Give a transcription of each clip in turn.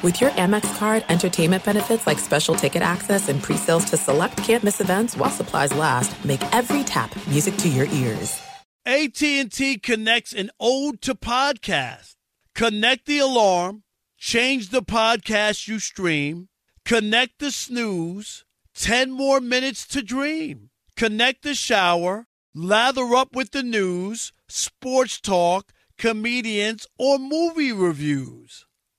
With your Amex card, entertainment benefits like special ticket access and pre-sales to select campus events while supplies last, make every tap music to your ears. AT&T connects an ode to podcast. Connect the alarm, change the podcast you stream, connect the snooze, 10 more minutes to dream. Connect the shower, lather up with the news, sports talk, comedians, or movie reviews.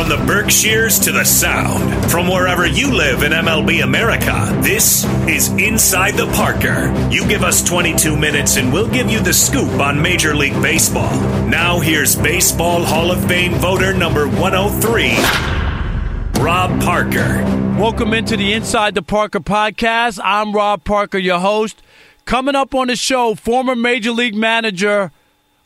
From the Berkshires to the Sound, from wherever you live in MLB America, this is Inside the Parker. You give us 22 minutes and we'll give you the scoop on Major League Baseball. Now here's Baseball Hall of Fame voter number 103, Rob Parker. Welcome into the Inside the Parker podcast. I'm Rob Parker, your host. Coming up on the show, former Major League manager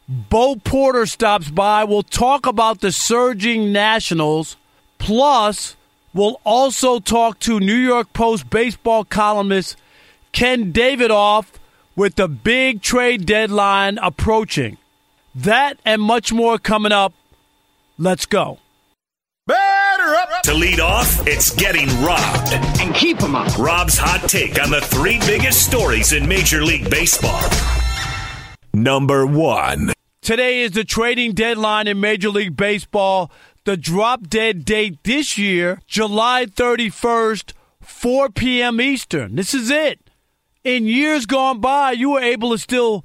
Bo Porter stops by. We'll talk about the surging Nationals. Plus, we'll also talk to New York Post baseball columnist Ken Davidoff with the big trade deadline approaching. That and much more coming up. Let's go. To lead off, it's getting robbed. And keep them up. Rob's hot take on the three biggest stories in Major League Baseball. Number one. Today is the trading deadline in Major League Baseball. The drop dead date this year, July 31st, 4 p.m. Eastern. This is it. In years gone by, you were able to still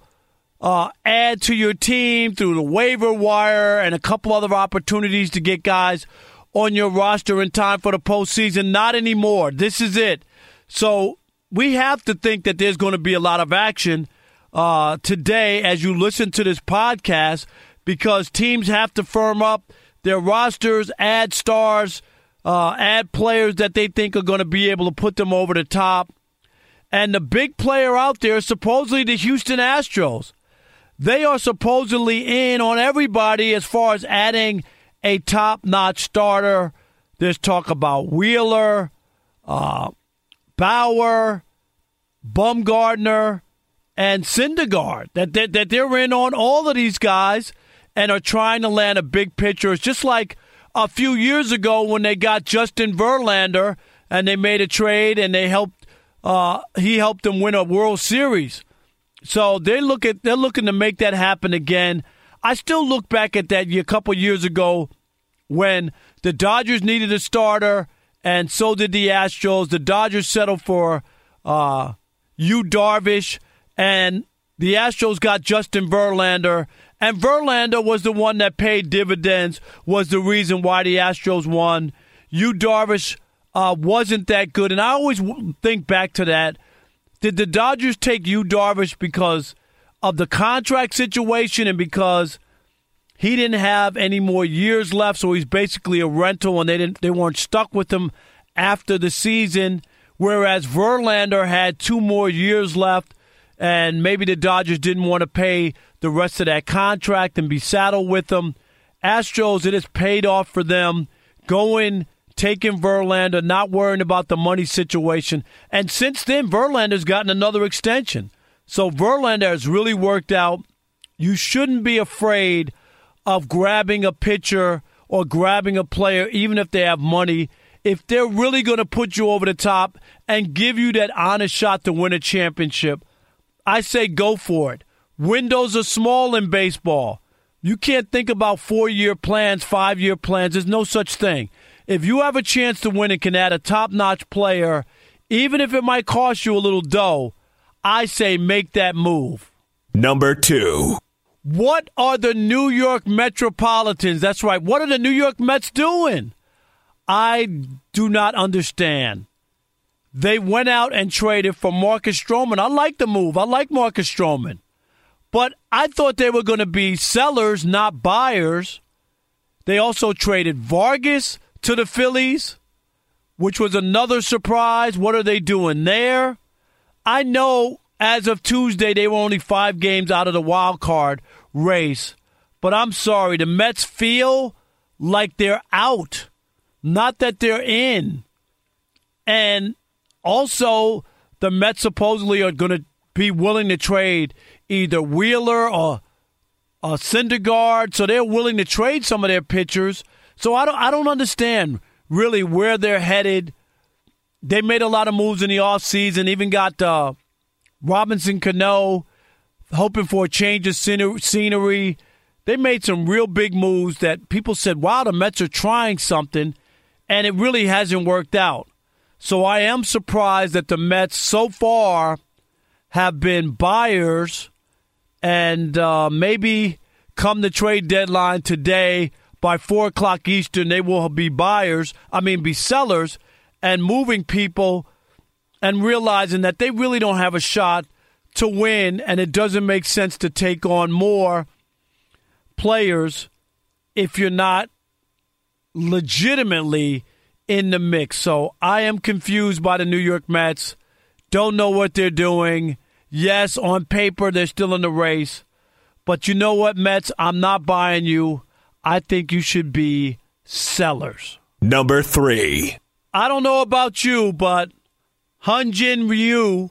uh, add to your team through the waiver wire and a couple other opportunities to get guys on your roster in time for the postseason. Not anymore. This is it. So we have to think that there's going to be a lot of action uh, today as you listen to this podcast because teams have to firm up their rosters, add stars, uh, add players that they think are going to be able to put them over the top. And the big player out there is supposedly the Houston Astros. They are supposedly in on everybody as far as adding a top notch starter. There's talk about Wheeler, uh, Bauer, Bumgarner and Syndergaard. That, that that they're in on all of these guys and are trying to land a big pitcher. It's just like a few years ago when they got Justin Verlander and they made a trade and they helped uh, he helped them win a World Series. So they look at they're looking to make that happen again. I still look back at that a couple years ago when the Dodgers needed a starter and so did the Astros. The Dodgers settled for uh, Yu Darvish and the Astros got Justin Verlander, and Verlander was the one that paid dividends, was the reason why the Astros won. Yu Darvish uh, wasn't that good. And I always think back to that. Did the Dodgers take Yu Darvish because of the contract situation and because he didn't have any more years left, so he's basically a rental, and they didn't they weren't stuck with him after the season. Whereas Verlander had two more years left, and maybe the Dodgers didn't want to pay the rest of that contract and be saddled with them. Astros, it has paid off for them going taking Verlander, not worrying about the money situation. And since then, Verlander's gotten another extension. So Verlander has really worked out. You shouldn't be afraid of grabbing a pitcher or grabbing a player, even if they have money, if they're really going to put you over the top and give you that honest shot to win a championship. I say go for it. Windows are small in baseball. You can't think about four year plans, five year plans. There's no such thing if you have a chance to win and can add a top notch player, even if it might cost you a little dough, I say make that move. Number two. What are the New York Metropolitans? That's right. What are the New York Mets doing? I do not understand. They went out and traded for Marcus Stroman. I like the move. I like Marcus Stroman. But I thought they were going to be sellers, not buyers. They also traded Vargas to the Phillies, which was another surprise. What are they doing there? I know as of Tuesday they were only five games out of the wild card race, but I'm sorry, the Mets feel like they're out, not that they're in. And also, the Mets supposedly are going to be willing to trade either Wheeler or a Syndergaard, so they're willing to trade some of their pitchers so I don't I don't understand really where they're headed. They made a lot of moves in the offseason, even got uh, Robinson Cano hoping for a change of scenery. They made some real big moves that people said, wow, the Mets are trying something, and it really hasn't worked out. So I am surprised that the Mets so far have been buyers, and uh, maybe come the trade deadline today, by four o'clock Eastern, they will be buyers, I mean, be sellers, and moving people and realizing that they really don't have a shot to win, and it doesn't make sense to take on more players if you're not legitimately in the mix. So I am confused by the New York Mets. Don't know what they're doing. Yes, on paper, they're still in the race. But you know what, Mets? I'm not buying you. I think you should be sellers. Number three. I don't know about you, but Hyun-jin Ryu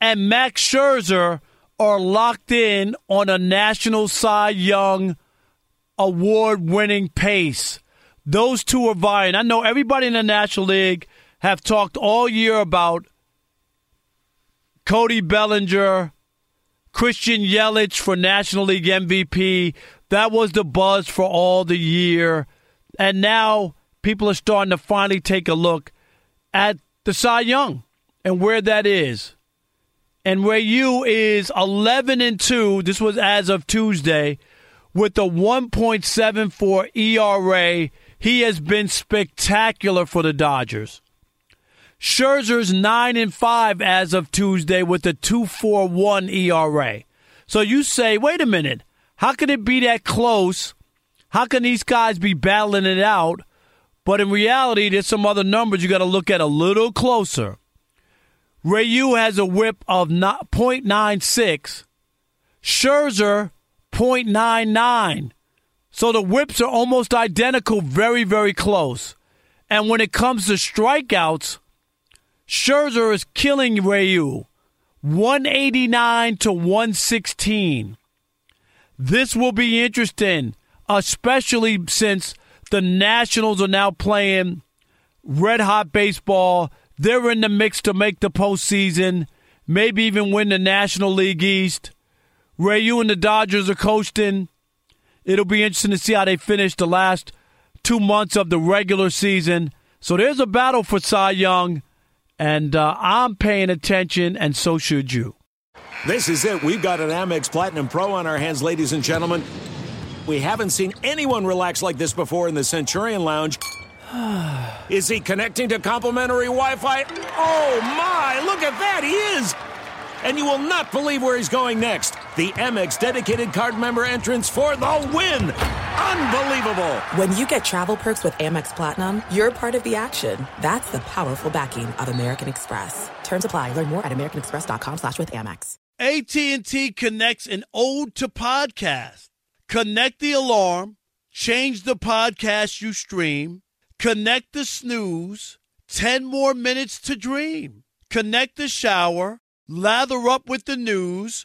and Max Scherzer are locked in on a National Cy Young award winning pace. Those two are vying. I know everybody in the National League have talked all year about Cody Bellinger, Christian Yelich for National League MVP. That was the buzz for all the year. And now people are starting to finally take a look at the Cy Young and where that is. And Ryu is 11 and 2. This was as of Tuesday with a 1.74 ERA. He has been spectacular for the Dodgers. Scherzer's 9 and 5 as of Tuesday with a 2.41 ERA. So you say, wait a minute. How can it be that close? How can these guys be battling it out? But in reality, there's some other numbers you got to look at a little closer. Ryu has a whip of 0.96, Scherzer 0.99. So the whips are almost identical, very, very close. And when it comes to strikeouts, Scherzer is killing Ryu 189 to 116. This will be interesting, especially since the Nationals are now playing red hot baseball. They're in the mix to make the postseason, maybe even win the National League East. Ryu and the Dodgers are coasting. It'll be interesting to see how they finish the last two months of the regular season. So there's a battle for Cy Young, and uh, I'm paying attention, and so should you. This is it. We've got an Amex Platinum Pro on our hands, ladies and gentlemen. We haven't seen anyone relax like this before in the Centurion Lounge. Is he connecting to complimentary Wi Fi? Oh my, look at that, he is! And you will not believe where he's going next. The Amex dedicated card member entrance for the win! Unbelievable! When you get travel perks with Amex Platinum, you're part of the action. That's the powerful backing of American Express. Terms apply. Learn more at americanexpress.com slash with Amex. AT&T connects an ode to podcast. Connect the alarm, change the podcast you stream, connect the snooze, 10 more minutes to dream. Connect the shower, lather up with the news,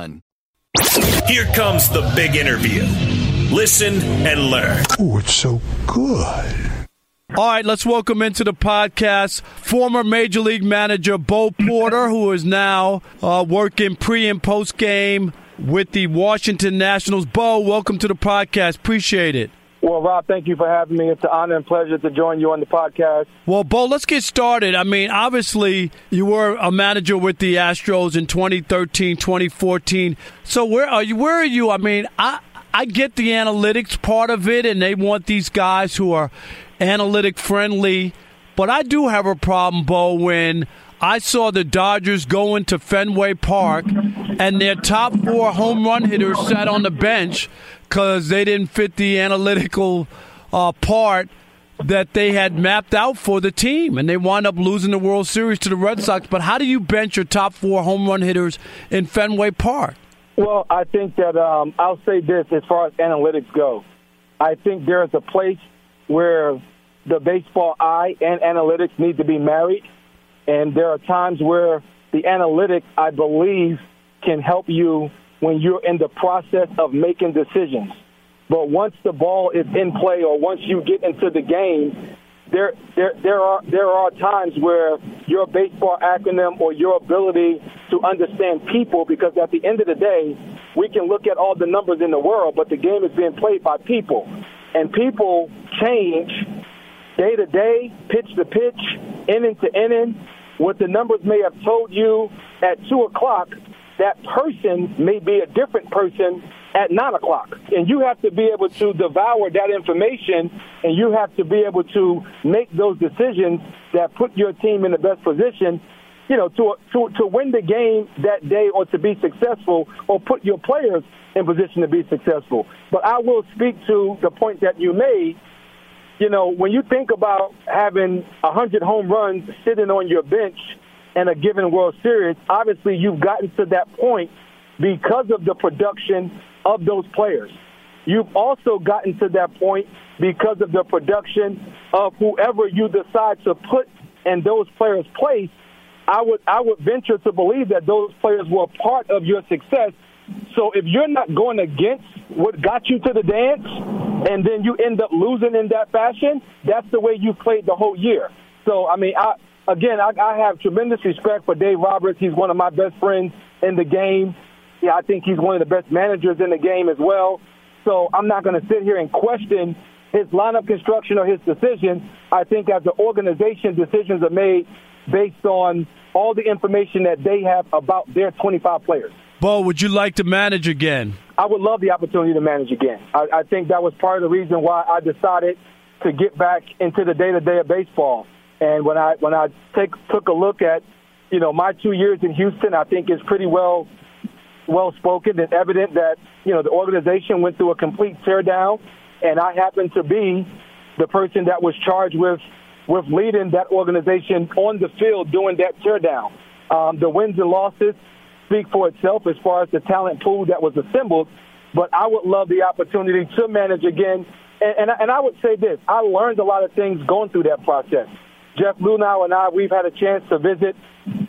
Here comes the big interview. Listen and learn. Oh, it's so good. All right, let's welcome into the podcast former Major League manager Bo Porter, who is now uh, working pre and post game with the Washington Nationals. Bo, welcome to the podcast. Appreciate it. Well, Rob, thank you for having me. It's an honor and pleasure to join you on the podcast. Well, Bo, let's get started. I mean, obviously, you were a manager with the Astros in 2013, 2014. So where are you? Where are you? I mean, I I get the analytics part of it, and they want these guys who are analytic friendly. But I do have a problem, Bo, when I saw the Dodgers go into Fenway Park and their top four home run hitters sat on the bench because they didn't fit the analytical uh, part that they had mapped out for the team, and they wound up losing the World Series to the Red Sox. But how do you bench your top four home run hitters in Fenway Park? Well, I think that um, I'll say this as far as analytics go. I think there is a place where the baseball eye and analytics need to be married, and there are times where the analytics, I believe, can help you when you're in the process of making decisions. But once the ball is in play or once you get into the game, there, there, there are there are times where your baseball acronym or your ability to understand people, because at the end of the day, we can look at all the numbers in the world, but the game is being played by people, and people change day to day, pitch to pitch, inning to inning. What the numbers may have told you at two o'clock that person may be a different person at 9 o'clock. And you have to be able to devour that information and you have to be able to make those decisions that put your team in the best position, you know, to, to, to win the game that day or to be successful or put your players in position to be successful. But I will speak to the point that you made. You know, when you think about having 100 home runs sitting on your bench in a given World Series, obviously you've gotten to that point because of the production of those players. You've also gotten to that point because of the production of whoever you decide to put in those players' place. I would I would venture to believe that those players were part of your success. So if you're not going against what got you to the dance, and then you end up losing in that fashion, that's the way you played the whole year. So I mean, I again I, I have tremendous respect for Dave Roberts. He's one of my best friends in the game. Yeah, I think he's one of the best managers in the game as well. So I'm not going to sit here and question his lineup construction or his decision. I think as an organization, decisions are made based on all the information that they have about their 25 players. Bo, would you like to manage again? I would love the opportunity to manage again. I, I think that was part of the reason why I decided to get back into the day to day of baseball. And when I when I take took a look at, you know, my two years in Houston, I think it's pretty well well spoken and evident that you know the organization went through a complete teardown, and I happen to be the person that was charged with with leading that organization on the field doing that teardown. Um, the wins and losses speak for itself as far as the talent pool that was assembled, but I would love the opportunity to manage again. And, and, and I would say this: I learned a lot of things going through that process. Jeff Luhnow and I, we've had a chance to visit,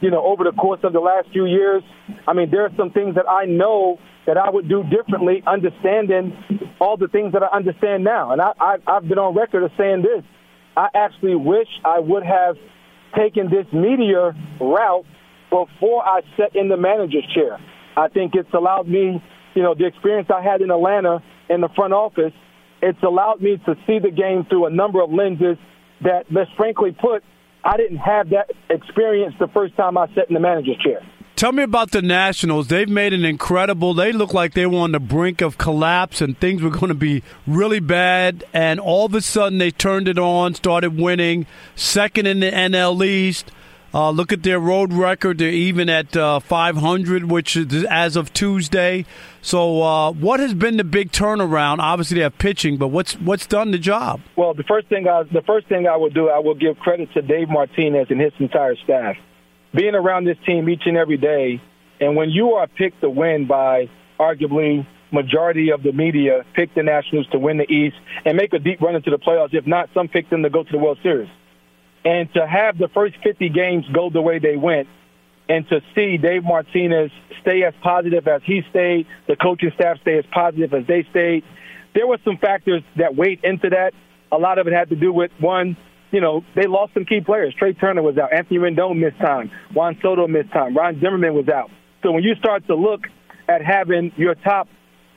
you know, over the course of the last few years. I mean, there are some things that I know that I would do differently, understanding all the things that I understand now. And I, I, I've been on record of saying this. I actually wish I would have taken this media route before I sat in the manager's chair. I think it's allowed me, you know, the experience I had in Atlanta in the front office, it's allowed me to see the game through a number of lenses that, let's frankly put, I didn't have that experience the first time I sat in the manager's chair. Tell me about the Nationals. They've made an incredible. They look like they were on the brink of collapse and things were going to be really bad. And all of a sudden, they turned it on, started winning, second in the NL East. Uh, look at their road record. They're even at uh, 500, which is as of Tuesday. So, uh, what has been the big turnaround? Obviously, they have pitching, but what's what's done the job? Well, the first thing I the first thing I will do, I will give credit to Dave Martinez and his entire staff. Being around this team each and every day, and when you are picked to win by arguably majority of the media pick the Nationals to win the East and make a deep run into the playoffs. If not, some pick them to go to the World Series and to have the first 50 games go the way they went and to see Dave Martinez stay as positive as he stayed, the coaching staff stay as positive as they stayed, there were some factors that weighed into that. A lot of it had to do with one, you know, they lost some key players. Trea Turner was out. Anthony Rendon missed time. Juan Soto missed time. Ryan Zimmerman was out. So when you start to look at having your top,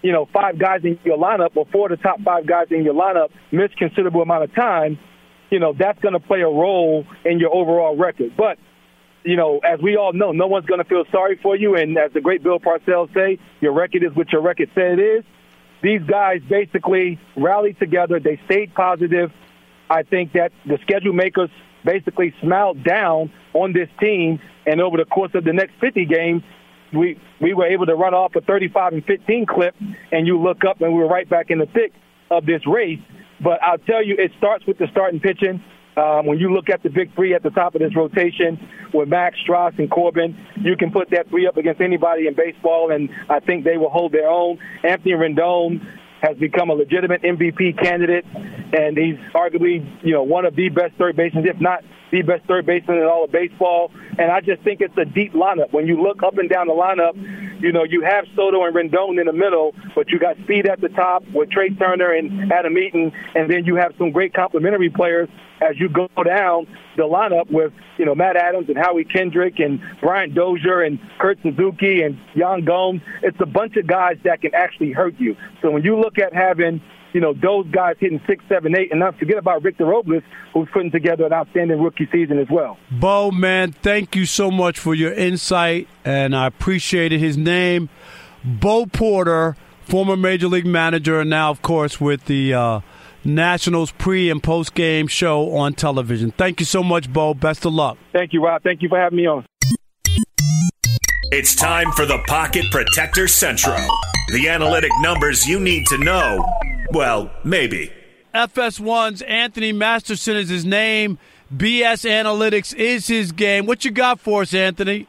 you know, five guys in your lineup or four of the top five guys in your lineup miss considerable amount of time – you know, that's going to play a role in your overall record. But, you know, as we all know, no one's going to feel sorry for you. And as the great Bill Parcells say, your record is what your record said it is. These guys basically rallied together. They stayed positive. I think that the schedule makers basically smiled down on this team. And over the course of the next 50 games, we, we were able to run off a 35 and 15 clip. And you look up and we were right back in the thick of this race. But I'll tell you, it starts with the starting pitching. Um, when you look at the big three at the top of this rotation with Max, Stras, and Corbin, you can put that three up against anybody in baseball, and I think they will hold their own. Anthony Rendon has become a legitimate MVP candidate, and he's arguably, you know, one of the best third basemen, if not the best third baseman in all of baseball. And I just think it's a deep lineup. When you look up and down the lineup, you know, you have Soto and Rendon in the middle, but you got speed at the top with Trea Turner and Adam Eaton, and then you have some great complementary players as you go down the lineup with, you know, Matt Adams and Howie Kendrick and Brian Dozier and Kurt Suzuki and Yan Gomes. It's a bunch of guys that can actually hurt you. So when you look at having you know, those guys hitting six, seven, eight, and not forget about Victor Robles, who's putting together an outstanding rookie season as well. Bo, man, thank you so much for your insight, and I appreciated his name, Bo Porter former Major League manager, and now, of course, with the uh, Nationals pre and post game show on television. Thank you so much, Bo. Best of luck. Thank you, Rob. Thank you for having me on. It's time for the Pocket Protector Central. The analytic numbers you need to know. Well, maybe. FS1's Anthony Masterson is his name. BS Analytics is his game. What you got for us, Anthony?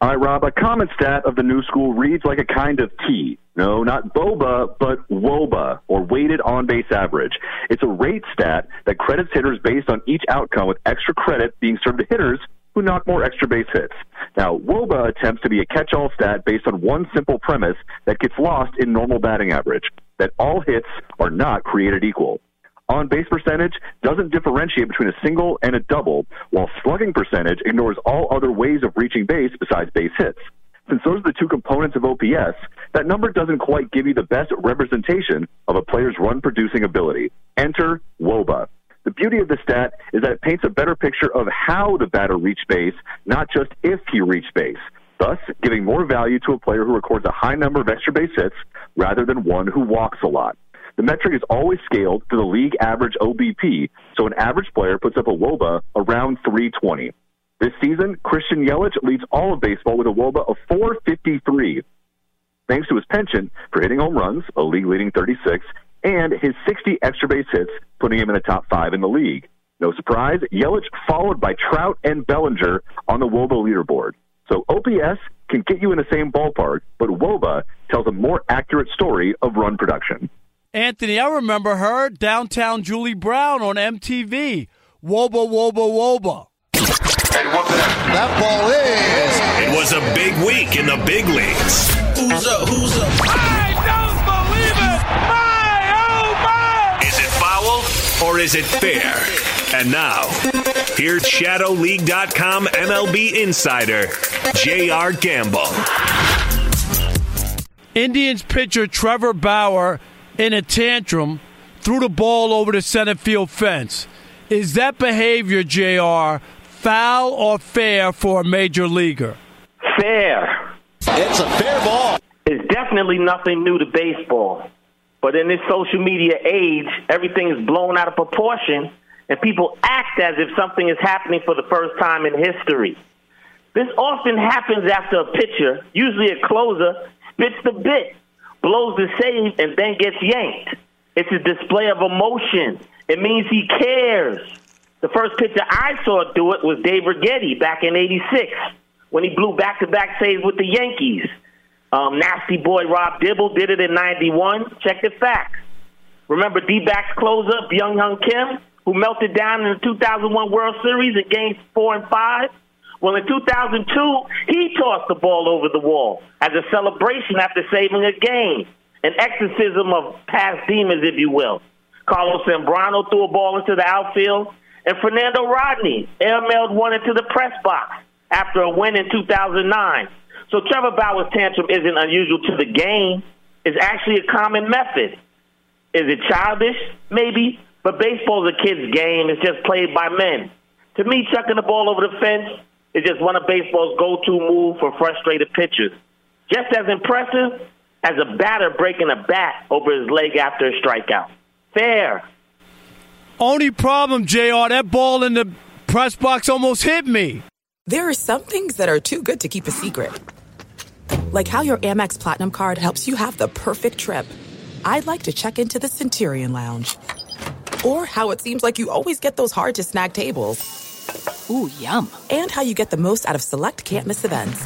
All right, Rob. A common stat of the new school reads like a kind of tea. No, not boba, but woba, or weighted on base average. It's a rate stat that credits hitters based on each outcome, with extra credit being served to hitters who knock more extra base hits. Now, woba attempts to be a catch all stat based on one simple premise that gets lost in normal batting average that all hits are not created equal on base percentage doesn't differentiate between a single and a double, while slugging percentage ignores all other ways of reaching base besides base hits. Since those are the two components of OPS, that number doesn't quite give you the best representation of a player's run producing ability. Enter WOBA. The beauty of the stat is that it paints a better picture of how the batter reached base, not just if he reached base, thus giving more value to a player who records a high number of extra base hits rather than one who walks a lot. The metric is always scaled to the league average OBP, so an average player puts up a WOBA around 320. This season, Christian Yelich leads all of baseball with a WOBA of 453, thanks to his penchant for hitting home runs, a league leading 36, and his 60 extra base hits, putting him in the top five in the league. No surprise, Yelich followed by Trout and Bellinger on the WOBA leaderboard. So OPS can get you in the same ballpark, but WOBA tells a more accurate story of run production. Anthony, I remember her, downtown Julie Brown on MTV. Woba, woba, woba. That ball is. It was a big week in the big leagues. Who's up? Who's up? I don't believe it! My, oh my! Is it foul or is it fair? And now, here's ShadowLeague.com MLB insider, J.R. Gamble. Indians pitcher Trevor Bauer in a tantrum, threw the ball over the center field fence. Is that behavior, JR, foul or fair for a major leaguer? Fair. It's a fair ball. It's definitely nothing new to baseball. But in this social media age, everything is blown out of proportion, and people act as if something is happening for the first time in history. This often happens after a pitcher, usually a closer, spits the bit blows the save, and then gets yanked. It's a display of emotion. It means he cares. The first pitcher I saw do it was Dave Righetti back in '86 when he blew back-to-back saves with the Yankees. Um, nasty boy Rob Dibble did it in '91. Check the facts. Remember D-backs closer Byung Hyun Kim, who melted down in the 2001 World Series in Games Four and Five. Well, in 2002, he tossed the ball over the wall as a celebration after saving a game, an exorcism of past demons, if you will. Carlos Zambrano threw a ball into the outfield, and Fernando Rodney airmailed one into the press box after a win in 2009. So Trevor Bauer's tantrum isn't unusual to the game. It's actually a common method. Is it childish? Maybe. But baseball's a kid's game. It's just played by men. To me, chucking the ball over the fence is just one of baseball's go-to moves for frustrated pitchers. Just as impressive as a batter breaking a bat over his leg after a strikeout. Fair. Only problem, JR, that ball in the press box almost hit me. There are some things that are too good to keep a secret. Like how your Amex Platinum card helps you have the perfect trip. I'd like to check into the Centurion Lounge. Or how it seems like you always get those hard to snag tables. Ooh, yum. And how you get the most out of select can't miss events.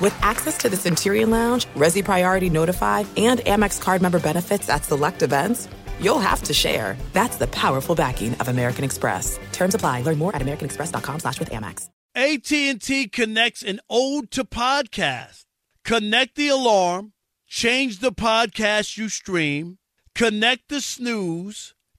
With access to the Centurion Lounge, Resy Priority Notified, and Amex card member benefits at select events, you'll have to share. That's the powerful backing of American Express. Terms apply. Learn more at americanexpress.com slash with Amex. AT&T connects an ode to podcast. Connect the alarm. Change the podcast you stream. Connect the snooze.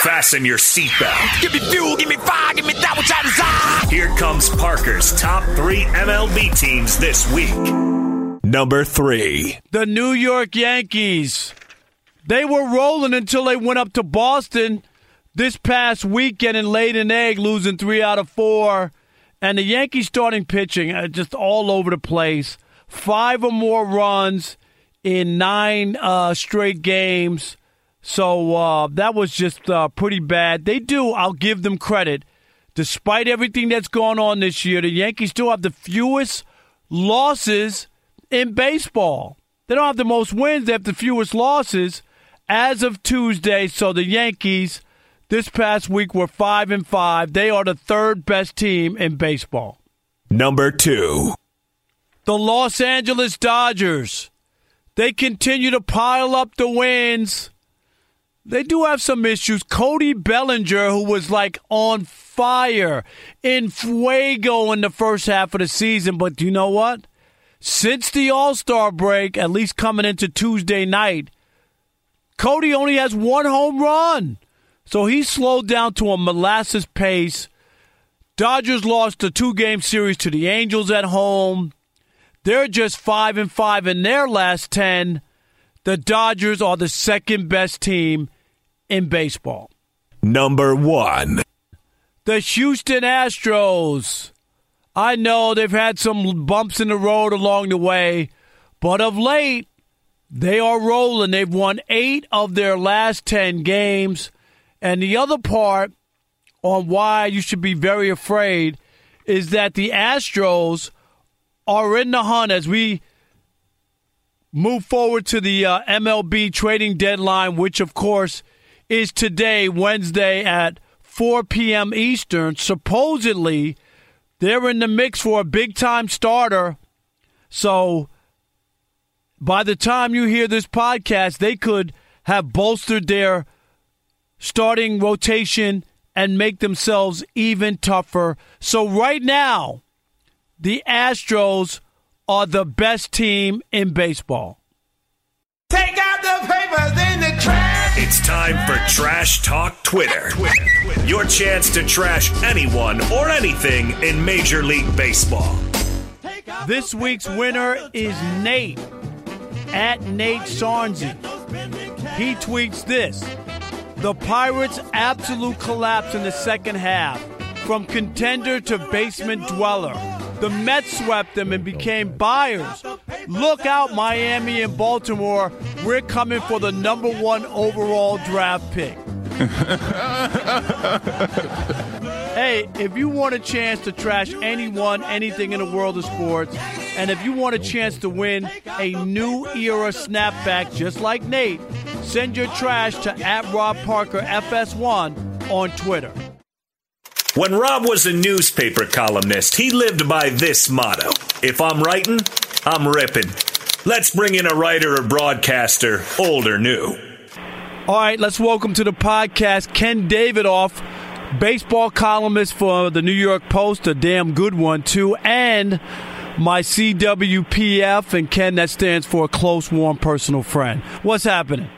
Fasten your seatbelt. Give me fuel, give me fire, give me that which I desire. Here comes Parker's top three MLB teams this week. Number three. The New York Yankees. They were rolling until they went up to Boston this past weekend and laid an egg, losing three out of four. And the Yankees starting pitching uh, just all over the place. Five or more runs in nine uh, straight games. So uh, that was just uh, pretty bad. They do, I'll give them credit. Despite everything that's going on this year, the Yankees still have the fewest losses in baseball. They don't have the most wins, they have the fewest losses as of Tuesday. So the Yankees this past week were 5 and 5. They are the third best team in baseball. Number 2. The Los Angeles Dodgers. They continue to pile up the wins. They do have some issues. Cody Bellinger, who was like on fire in fuego in the first half of the season, but do you know what? Since the All Star break, at least coming into Tuesday night, Cody only has one home run. So he slowed down to a molasses pace. Dodgers lost a two game series to the Angels at home. They're just five and five in their last ten. The Dodgers are the second best team in baseball. Number one. The Houston Astros. I know they've had some bumps in the road along the way, but of late, they are rolling. They've won eight of their last 10 games. And the other part on why you should be very afraid is that the Astros are in the hunt as we move forward to the uh, MLB trading deadline, which, of course, is today, Wednesday at 4 p.m. Eastern. Supposedly, they're in the mix for a big time starter. So, by the time you hear this podcast, they could have bolstered their starting rotation and make themselves even tougher. So, right now, the Astros are the best team in baseball. Take out the papers in the trash. It's time for Trash Talk Twitter. Your chance to trash anyone or anything in Major League Baseball. This week's winner is Nate at Nate Sarnzy. He tweets this The Pirates' absolute collapse in the second half from contender to basement dweller. The Mets swept them and became buyers. Look out, Miami and Baltimore. We're coming for the number one overall draft pick. hey, if you want a chance to trash anyone, anything in the world of sports, and if you want a chance to win a new era snapback just like Nate, send your trash to at Rob Parker FS1 on Twitter. When Rob was a newspaper columnist, he lived by this motto If I'm writing, I'm ripping. Let's bring in a writer or broadcaster, old or new. All right, let's welcome to the podcast Ken Davidoff, baseball columnist for the New York Post, a damn good one, too, and my CWPF. And Ken, that stands for a close, warm, personal friend. What's happening?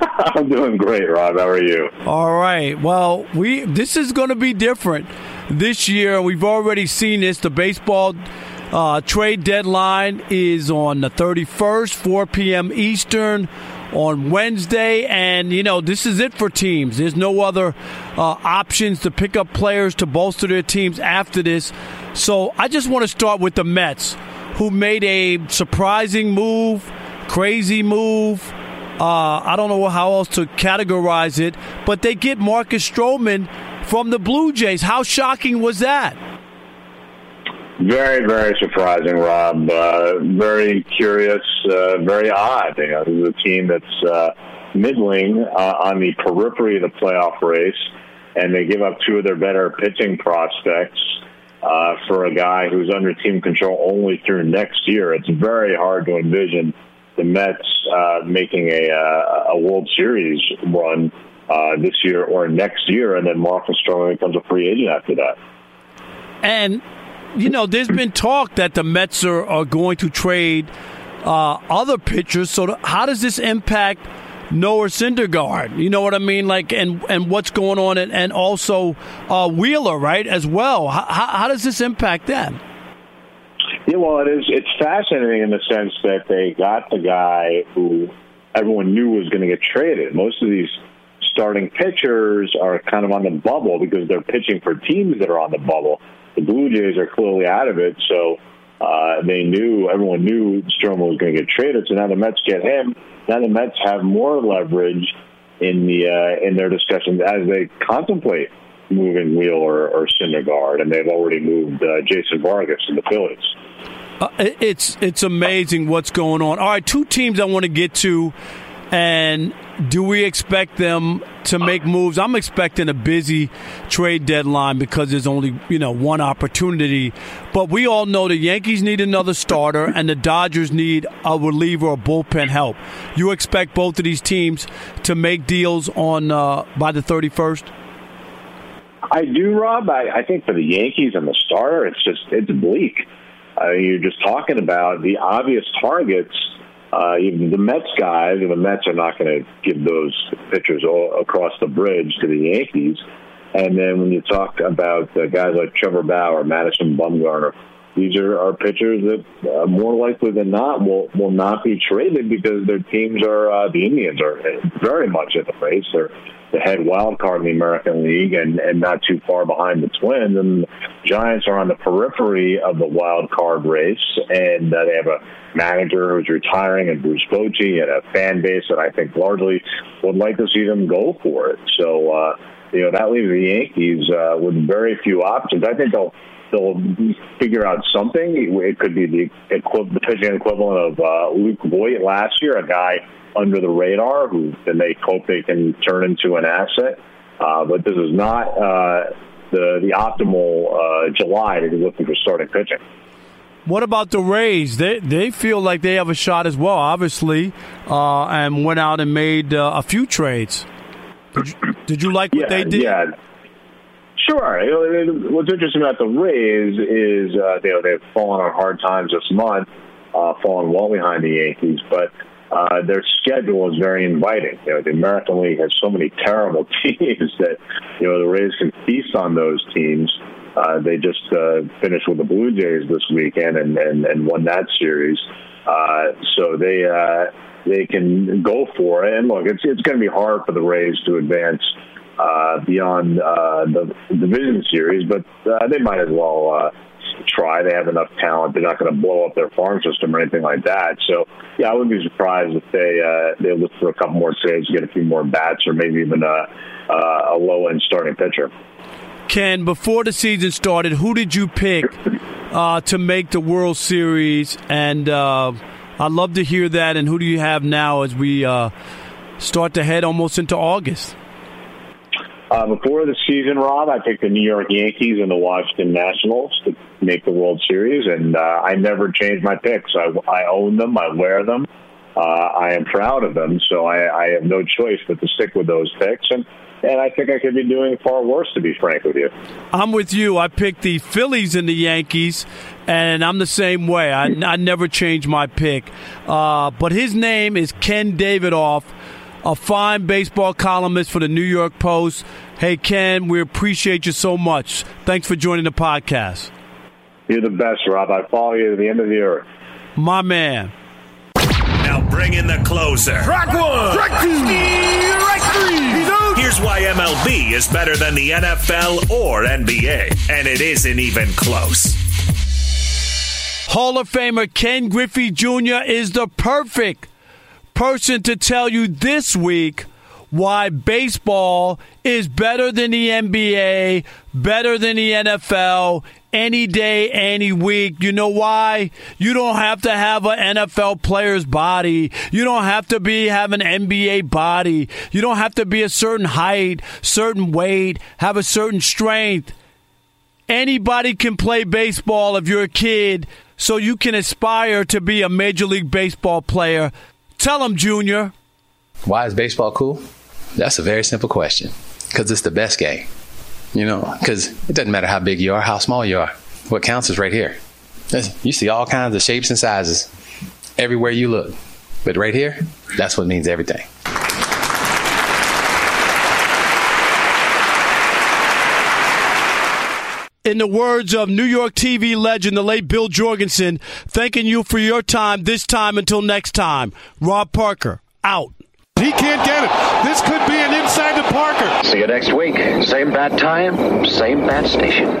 I'm doing great, Rob. How are you? All right. Well, we this is going to be different this year. We've already seen this. The baseball uh, trade deadline is on the 31st, 4 p.m. Eastern on Wednesday, and you know this is it for teams. There's no other uh, options to pick up players to bolster their teams after this. So I just want to start with the Mets, who made a surprising move, crazy move. Uh, I don't know how else to categorize it, but they get Marcus Stroman from the Blue Jays. How shocking was that? Very, very surprising, Rob. Uh, very curious, uh, very odd. You know, this is a team that's uh, middling uh, on the periphery of the playoff race, and they give up two of their better pitching prospects uh, for a guy who's under team control only through next year. It's very hard to envision the Mets uh, making a, uh, a World Series run uh, this year or next year, and then Marcus Stroman becomes a free agent after that. And you know, there's been talk that the Mets are, are going to trade uh, other pitchers. So, how does this impact Noah Syndergaard? You know what I mean? Like, and and what's going on, and, and also uh, Wheeler, right, as well. How, how does this impact them? Yeah, well, it is. It's fascinating in the sense that they got the guy who everyone knew was going to get traded. Most of these starting pitchers are kind of on the bubble because they're pitching for teams that are on the bubble. The Blue Jays are clearly out of it, so uh, they knew everyone knew Stroman was going to get traded. So now the Mets get him. Now the Mets have more leverage in the uh, in their discussions as they contemplate moving Wheeler or Syndergaard, and they've already moved uh, Jason Vargas to the Phillies. Uh, it's it's amazing what's going on. All right, two teams I want to get to, and do we expect them to make moves? I'm expecting a busy trade deadline because there's only you know one opportunity. But we all know the Yankees need another starter, and the Dodgers need a reliever or bullpen help. You expect both of these teams to make deals on uh, by the 31st? I do, Rob. I, I think for the Yankees and the starter, it's just it's bleak. Uh, you're just talking about the obvious targets. Uh, even the Mets guys, and the Mets are not going to give those pitchers all across the bridge to the Yankees. And then when you talk about uh, guys like Trevor Bauer, Madison Bumgarner, these are, are pitchers that uh, more likely than not will will not be traded because their teams are uh, the Indians are very much in the race. They're the head wild card in the American League and, and not too far behind the Twins. And the Giants are on the periphery of the wild card race, and uh, they have a manager who's retiring and Bruce Bochy and a fan base that I think largely would like to see them go for it. So, uh, you know, that leaves the Yankees uh, with very few options. I think they'll they'll figure out something. It could be the, pitching equivalent of uh, Luke Voit last year, a guy under the radar who then they hope they can turn into an asset. Uh, but this is not uh, the the optimal uh, July to be looking for starting pitching. What about the Rays? They they feel like they have a shot as well, obviously, uh, and went out and made uh, a few trades. Did you, did you like what yeah, they did? Yeah. Sure. What's interesting about the Rays is uh, they, they've fallen on hard times this month, uh, fallen well behind the Yankees, but uh, their schedule is very inviting. You know, the American League has so many terrible teams that you know the Rays can feast on those teams. Uh, they just uh, finished with the Blue Jays this weekend and, and, and won that series. Uh, so they uh, they can go for it. And look, it's it's going to be hard for the Rays to advance uh, beyond uh, the division series, but uh, they might as well uh, try. They have enough talent. They're not going to blow up their farm system or anything like that. So, yeah, I wouldn't be surprised if they uh, they look for a couple more trades, get a few more bats, or maybe even a, a low end starting pitcher. Ken, before the season started, who did you pick uh, to make the World Series? And I'd love to hear that. And who do you have now as we start to head almost into August? Uh, before the season, Rob, I picked the New York Yankees and the Washington Nationals to make the World Series, and uh, I never changed my picks. I, I own them, I wear them, uh, I am proud of them, so I, I have no choice but to stick with those picks. And and I think I could be doing far worse, to be frank with you. I'm with you. I picked the Phillies and the Yankees, and I'm the same way. I, I never change my pick. Uh, but his name is Ken Davidoff, a fine baseball columnist for the New York Post. Hey, Ken, we appreciate you so much. Thanks for joining the podcast. You're the best, Rob. I follow you to the end of the earth. My man. Now bring in the closer. Track one. Track two. Strike three. Here's why MLB is better than the NFL or NBA, and it isn't even close. Hall of Famer Ken Griffey Jr. is the perfect person to tell you this week why baseball is better than the NBA, better than the NFL, any day, any week. You know why? You don't have to have an NFL player's body. You don't have to be have an NBA body. You don't have to be a certain height, certain weight, have a certain strength. Anybody can play baseball if you're a kid, so you can aspire to be a Major League Baseball player. Tell them, Junior. Why is baseball cool? That's a very simple question. Because it's the best game. You know, because it doesn't matter how big you are, how small you are. What counts is right here. You see all kinds of shapes and sizes everywhere you look. But right here, that's what means everything. In the words of New York TV legend, the late Bill Jorgensen, thanking you for your time this time until next time. Rob Parker, out. He can't get it. This could be an inside to Parker. See you next week. Same bat time, same bat station.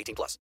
18 plus.